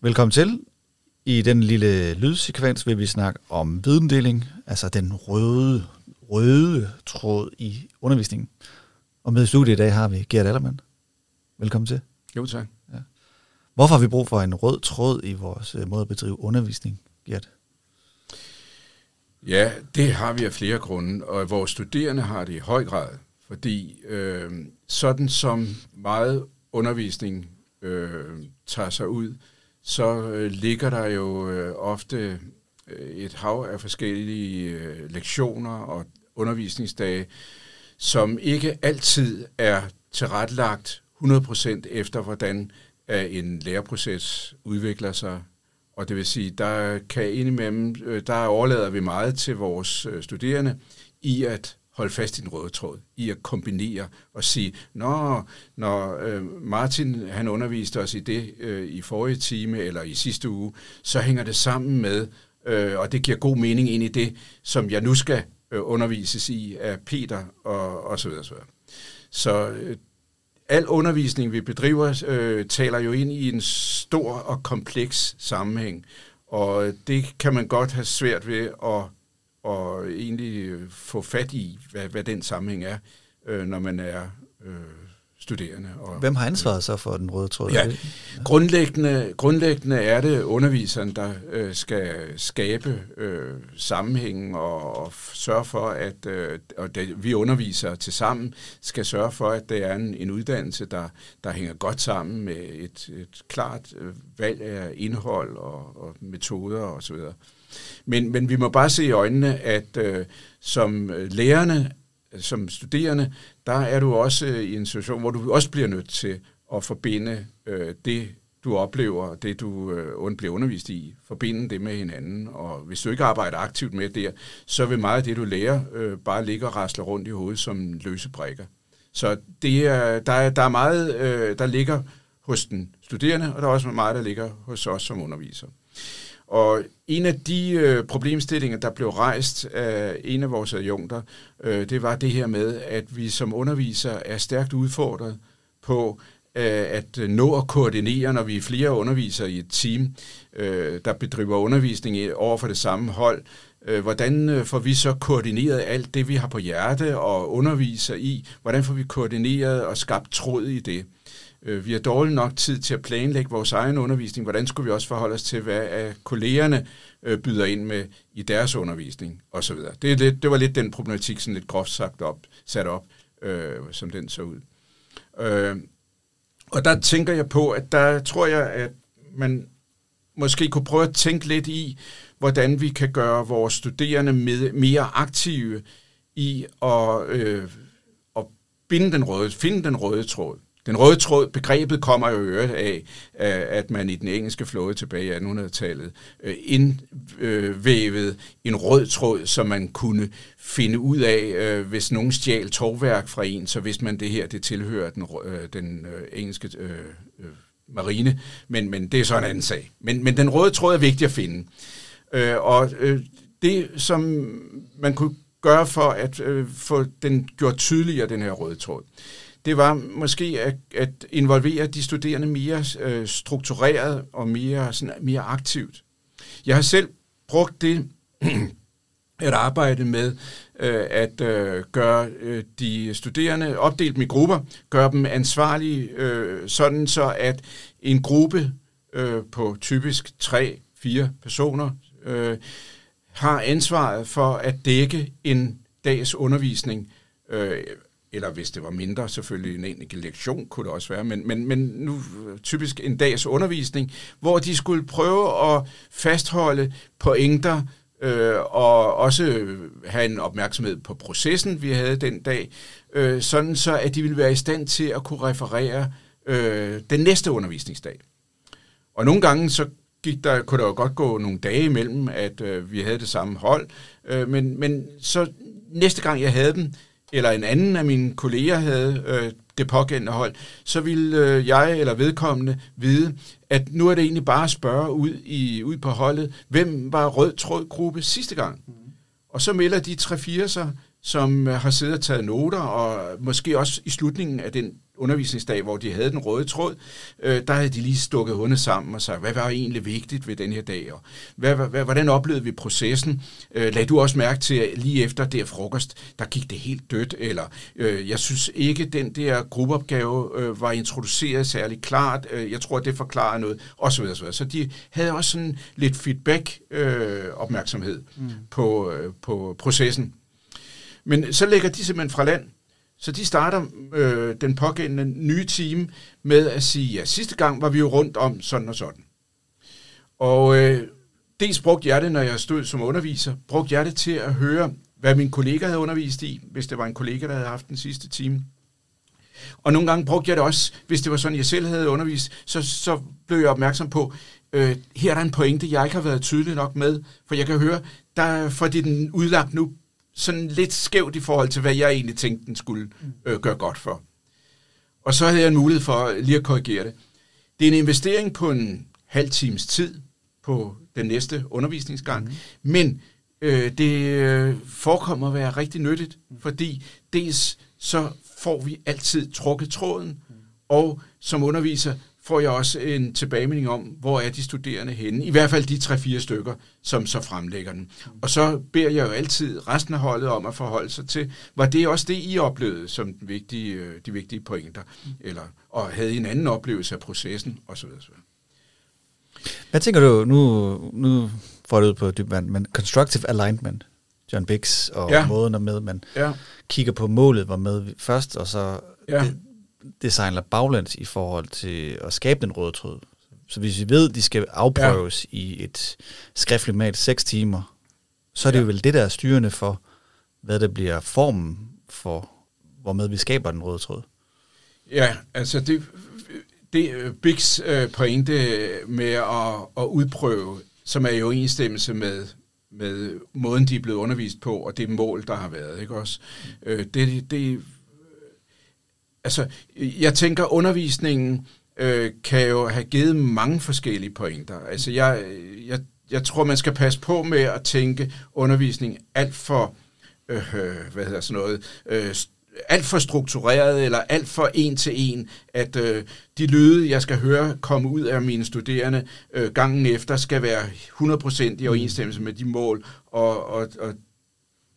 Velkommen til. I den lille lydsekvens vil vi snakke om videndeling, altså den røde, røde tråd i undervisningen. Og med i studiet i dag har vi Gert Allermann. Velkommen til. Jo, tak. Ja. Hvorfor har vi brug for en rød tråd i vores øh, måde at bedrive undervisning, Gert? Ja, det har vi af flere grunde, og vores studerende har det i høj grad, fordi øh, sådan som meget undervisning øh, tager sig ud, så øh, ligger der jo øh, ofte øh, et hav af forskellige øh, lektioner og undervisningsdage, som ikke altid er tilrettelagt 100% efter, hvordan øh, en læreproces udvikler sig. Og det vil sige, der kan indimellem, øh, der overlader vi meget til vores øh, studerende i at holde fast i den røde tråd, i at kombinere og sige, når, når øh, Martin han underviste os i det øh, i forrige time eller i sidste uge, så hænger det sammen med, øh, og det giver god mening ind i det, som jeg nu skal øh, undervises i af Peter og, og så videre. Så, videre. så øh, al undervisning, vi bedriver, øh, taler jo ind i en stor og kompleks sammenhæng, og øh, det kan man godt have svært ved at og egentlig få fat i, hvad, hvad den sammenhæng er, øh, når man er øh, studerende. Og, Hvem har ansvaret så for den røde tråd? Ja, grundlæggende, grundlæggende er det underviseren, der øh, skal skabe øh, sammenhængen og, og sørge for, at øh, og det, vi underviser til sammen skal sørge for, at det er en, en uddannelse, der, der hænger godt sammen med et, et klart øh, valg af indhold og, og metoder osv. Men, men vi må bare se i øjnene, at øh, som øh, lærerne som studerende, der er du også øh, i en situation, hvor du også bliver nødt til at forbinde øh, det, du oplever, det du øh, bliver undervist i, forbinde det med hinanden. Og hvis du ikke arbejder aktivt med det, så vil meget af det, du lærer, øh, bare ligge og rasle rundt i hovedet som løse brækker. Så det er, der, er, der er meget, øh, der ligger hos den studerende, og der er også meget, der ligger hos os som undervisere. Og en af de øh, problemstillinger, der blev rejst af en af vores adjunkter, øh, det var det her med, at vi som undervisere er stærkt udfordret på øh, at øh, nå at koordinere, når vi er flere undervisere i et team, øh, der bedriver undervisning over for det samme hold. Øh, hvordan øh, får vi så koordineret alt det, vi har på hjerte og underviser i? Hvordan får vi koordineret og skabt tråd i det? Øh, vi har dårlig nok tid til at planlægge vores egen undervisning. Hvordan skulle vi også forholde os til, hvad kollegerne øh, byder ind med i deres undervisning osv. Det, er lidt, det var lidt den problematik, sådan lidt groft sagt op, sat op, øh, som den så ud. Øh, og der tænker jeg på, at der tror jeg, at man måske kunne prøve at tænke lidt i, hvordan vi kan gøre vores studerende med, mere aktive i at, øh, at binde den røde, finde den røde tråd. Den røde tråd, begrebet kommer jo øvrigt af, at man i den engelske flåde tilbage i 1800-tallet øh, indvævede øh, en rød tråd, som man kunne finde ud af, øh, hvis nogen stjal togværk fra en, så vidste man, det her det tilhører den, den engelske marine, men, men det er så en anden sag. Men, men den røde tråd er vigtig at finde. og det, som man kunne gøre for at få den gjort tydeligere, den her røde tråd, det var måske at, at involvere de studerende mere øh, struktureret og mere, sådan, mere aktivt. Jeg har selv brugt det at arbejde med øh, at øh, gøre øh, de studerende opdelt i grupper, gøre dem ansvarlige, øh, sådan så at en gruppe øh, på typisk 3-4 personer øh, har ansvaret for at dække en dags undervisning. Øh, eller hvis det var mindre, selvfølgelig en enkelt lektion kunne det også være, men, men, men nu typisk en dags undervisning, hvor de skulle prøve at fastholde pointer, øh, og også have en opmærksomhed på processen, vi havde den dag, øh, sådan så at de ville være i stand til at kunne referere øh, den næste undervisningsdag. Og nogle gange så gik der, kunne der jo godt gå nogle dage imellem, at øh, vi havde det samme hold, øh, men, men så næste gang jeg havde dem, eller en anden af mine kolleger havde øh, det pågældende hold, så ville øh, jeg eller vedkommende vide, at nu er det egentlig bare at spørge ud, i, ud på holdet, hvem var rød tråd gruppe sidste gang? Mm. Og så melder de 3-4 sig, som har siddet og taget noter, og måske også i slutningen af den undervisningsdag, hvor de havde den røde tråd, øh, der havde de lige stukket hunde sammen og sagt, hvad var egentlig vigtigt ved den her dag, og hvad, hvad, hvordan oplevede vi processen? Øh, lad du også mærke til, at lige efter det frokost, der gik det helt dødt, eller øh, jeg synes ikke, den der gruppeopgave øh, var introduceret særlig klart, øh, jeg tror, det forklarer noget, osv. osv. Så de havde også sådan lidt feedback-opmærksomhed øh, mm. på, øh, på processen. Men så lægger de simpelthen fra land, så de starter øh, den pågældende nye team med at sige, ja, sidste gang var vi jo rundt om sådan og sådan. Og øh, dels brugte jeg det, når jeg stod som underviser, brugte jeg det til at høre, hvad min kollega havde undervist i, hvis det var en kollega, der havde haft den sidste time. Og nogle gange brugte jeg det også, hvis det var sådan, jeg selv havde undervist, så, så blev jeg opmærksom på, øh, her er der en pointe, jeg ikke har været tydelig nok med, for jeg kan høre, der fordi den udlagt nu sådan lidt skævt i forhold til, hvad jeg egentlig tænkte, den skulle øh, gøre godt for. Og så havde jeg en mulighed for lige at korrigere det. Det er en investering på en halv times tid på den næste undervisningsgang, mm. men øh, det øh, forekommer at være rigtig nyttigt, mm. fordi dels så får vi altid trukket tråden, mm. og som underviser får jeg også en tilbagemelding om, hvor er de studerende henne. I hvert fald de 3-4 stykker, som så fremlægger den. Og så beder jeg jo altid resten af holdet om at forholde sig til, var det også det, I oplevede som den vigtige, øh, de vigtige pointer? Eller, og havde I en anden oplevelse af processen? Osv. osv. Hvad tænker du, nu, nu får det ud på dybt vand, men constructive alignment, John Biggs og ja. måden med, man ja. kigger på målet, var med først, og så ja. det, designer baglæns i forhold til at skabe den røde tråd. Så hvis vi ved, at de skal afprøves ja. i et skriftligt mat 6 timer, så er det ja. jo vel det, der er styrende for, hvad det bliver formen for, hvormed vi skaber den røde tråd. Ja, altså det, det øh, Bigs øh, pointe med at, at udprøve, som er i overensstemmelse med, med måden, de er blevet undervist på, og det mål, der har været, ikke også? Øh, det, det altså, jeg tænker, undervisningen øh, kan jo have givet mange forskellige pointer. Altså, jeg, jeg, jeg tror, man skal passe på med at tænke undervisning alt for, øh, hvad hedder sådan noget, øh, alt for struktureret eller alt for en til en, at øh, de lyde, jeg skal høre komme ud af mine studerende øh, gangen efter, skal være 100% i overensstemmelse med de mål og, og, og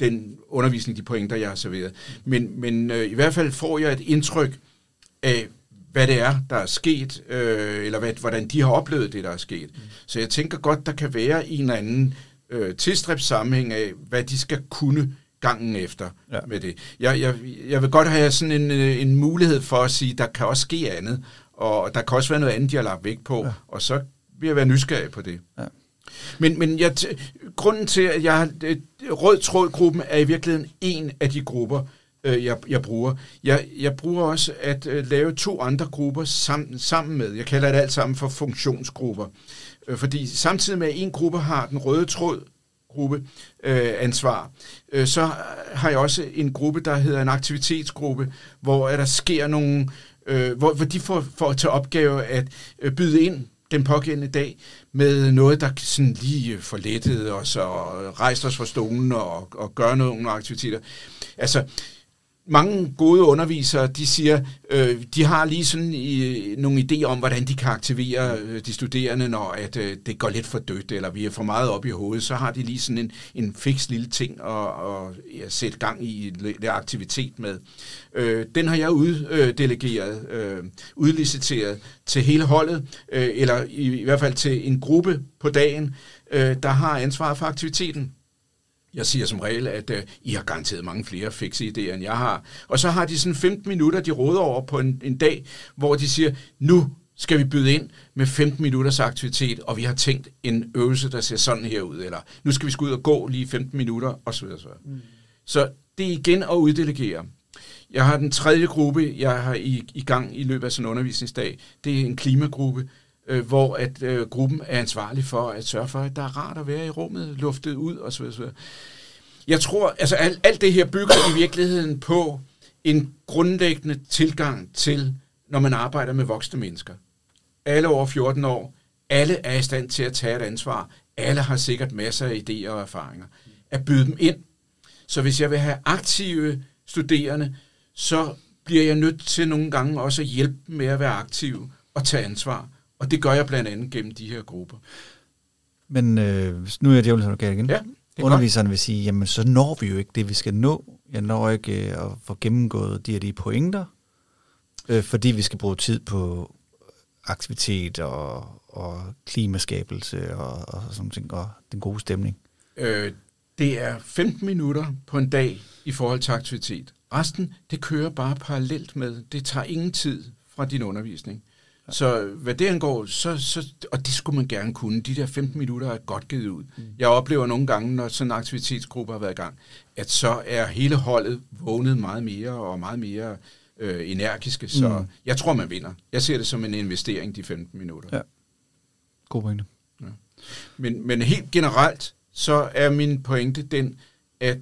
den undervisning, de pointer, jeg har serveret. Men, men øh, i hvert fald får jeg et indtryk af, hvad det er, der er sket, øh, eller hvad, hvordan de har oplevet det, der er sket. Mm. Så jeg tænker godt, der kan være en eller anden øh, tilstræbssammenhæng af, hvad de skal kunne gangen efter ja. med det. Jeg, jeg, jeg vil godt have sådan en, øh, en mulighed for at sige, der kan også ske andet, og der kan også være noget andet, de har lagt vægt på, ja. og så vil jeg være nysgerrig på det. Ja. Men, men jeg grunden til, at jeg har... Øh, rød trådgruppen er i virkeligheden en af de grupper, øh, jeg, jeg bruger. Jeg, jeg bruger også at øh, lave to andre grupper sammen, sammen med. Jeg kalder det alt sammen for funktionsgrupper. Øh, fordi samtidig med, at en gruppe har den røde tråd, gruppe øh, ansvar. Øh, så har jeg også en gruppe, der hedder en aktivitetsgruppe, hvor der sker nogle, øh, hvor, hvor de får, får til opgave at øh, byde ind den pågældende dag med noget, der sådan lige øh, forlettede os og rejste os fra stolen og, og gør nogle aktiviteter. Altså, mange gode undervisere, de siger, øh, de har lige sådan i, nogle idéer om, hvordan de kan aktivere øh, de studerende, når at, øh, det går lidt for dødt, eller vi er for meget op i hovedet, så har de lige sådan en, en fix lille ting at, at ja, sætte gang i lidt aktivitet med. Øh, den har jeg uddelegeret, øh, udliciteret til hele holdet, øh, eller i, i hvert fald til en gruppe på dagen, øh, der har ansvar for aktiviteten. Jeg siger som regel, at uh, I har garanteret mange flere fikse idéer, end jeg har. Og så har de sådan 15 minutter, de råder over på en, en dag, hvor de siger, nu skal vi byde ind med 15 minutters aktivitet, og vi har tænkt en øvelse, der ser sådan her ud, eller nu skal vi skulle ud og gå lige 15 minutter, osv. Så, mm. så det er igen at uddelegere. Jeg har den tredje gruppe, jeg har i, i gang i løbet af sådan en undervisningsdag. Det er en klimagruppe, øh, hvor at øh, gruppen er ansvarlig for at sørge for, at der er rart at være i rummet, luftet ud osv. osv. Jeg tror, altså alt, alt det her bygger i virkeligheden på en grundlæggende tilgang til, når man arbejder med voksne mennesker. Alle over 14 år, alle er i stand til at tage et ansvar, alle har sikkert masser af idéer og erfaringer. At byde dem ind, Så hvis jeg vil have aktive studerende, så bliver jeg nødt til nogle gange også at hjælpe dem med at være aktive og tage ansvar. Og det gør jeg blandt andet gennem de her grupper. Men øh, nu er jeg djævelens advokat igen. Ja, Underviseren vil sige, jamen så når vi jo ikke det, vi skal nå. Jeg når ikke øh, at få gennemgået de her de pointer, øh, fordi vi skal bruge tid på aktivitet og, og klimaskabelse og, og sådan ting, og den gode stemning. Øh, det er 15 minutter på en dag i forhold til aktivitet. Resten, det kører bare parallelt med. Det tager ingen tid fra din undervisning. Så hvad det angår, så, så, og det skulle man gerne kunne. De der 15 minutter er godt givet ud. Mm. Jeg oplever nogle gange, når sådan en aktivitetsgruppe har været i gang, at så er hele holdet vågnet meget mere og meget mere øh, energiske. Så mm. jeg tror, man vinder. Jeg ser det som en investering, de 15 minutter. Ja. God pointe. Ja. Men, men helt generelt, så er min pointe den, at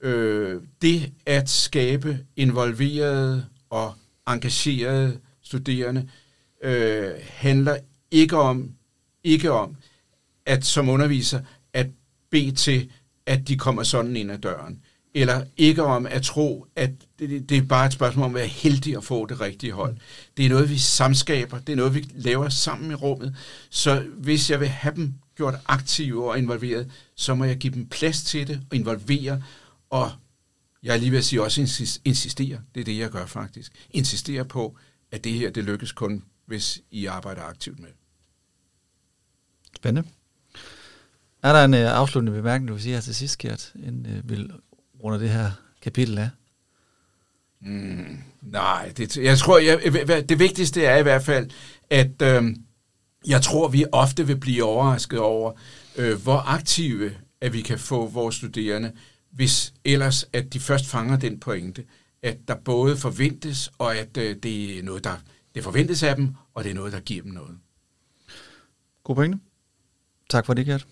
øh, det at skabe involverede og engagerede studerende, øh, handler ikke om, ikke om, at som underviser, at bede til, at de kommer sådan ind ad døren. Eller ikke om at tro, at det, det er bare et spørgsmål om at være heldig at få det rigtige hold. Det er noget, vi samskaber. Det er noget, vi laver sammen i rummet. Så hvis jeg vil have dem gjort aktive og involveret, så må jeg give dem plads til det og involvere. Og jeg er lige ved at sige også insistere. Det er det, jeg gør faktisk. Insistere på, at det her, det lykkes kun hvis I arbejder aktivt med. Spændende. Er der en uh, afsluttende bemærkning, du vil sige her til sidst, Gert, inden uh, vi runder det her kapitel af? Mm, nej, det, jeg tror, jeg, det vigtigste er i hvert fald, at øh, jeg tror, vi ofte vil blive overrasket over, øh, hvor aktive at vi kan få vores studerende, hvis ellers at de først fanger den pointe, at der både forventes, og at øh, det er noget, der det forventes af dem, og det er noget, der giver dem noget. God pointe. Tak for det, Gert.